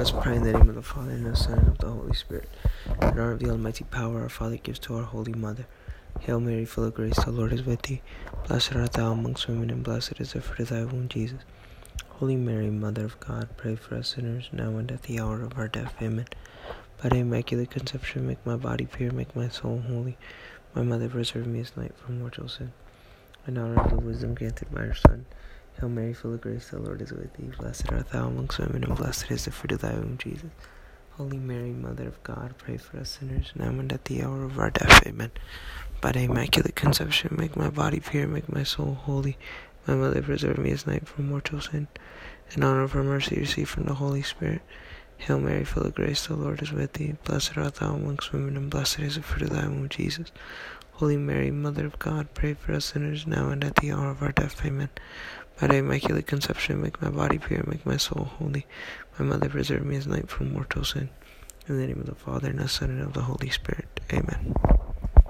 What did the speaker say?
Us pray in the name of the Father, and the Son, and of the Holy Spirit. In honor of the almighty power our Father gives to our Holy Mother. Hail Mary, full of grace, the Lord is with thee. Blessed art thou amongst women, and blessed is the fruit of thy womb, Jesus. Holy Mary, Mother of God, pray for us sinners, now and at the hour of our death. Amen. By the Immaculate Conception, make my body pure, make my soul holy. My Mother, preserve me this night from mortal sin. In honor of the wisdom granted by her Son. Hail Mary, full of grace, the Lord is with thee. Blessed art thou amongst women, and blessed is the fruit of thy womb, Jesus. Holy Mary, Mother of God, pray for us sinners, now and at the hour of our death. Amen. By the Immaculate Conception, make my body pure, make my soul holy. My Mother, preserve me this night from mortal sin. In honor of her mercy, receive from the Holy Spirit. Hail Mary, full of grace, the Lord is with thee. Blessed art thou amongst women, and blessed is the fruit of thy womb, Jesus. Holy Mary, Mother of God, pray for us sinners, now and at the hour of our death. Amen. By thy immaculate conception, make my body pure, make my soul holy. My mother, preserve me as night from mortal sin. In the name of the Father, and the Son, and of the Holy Spirit. Amen.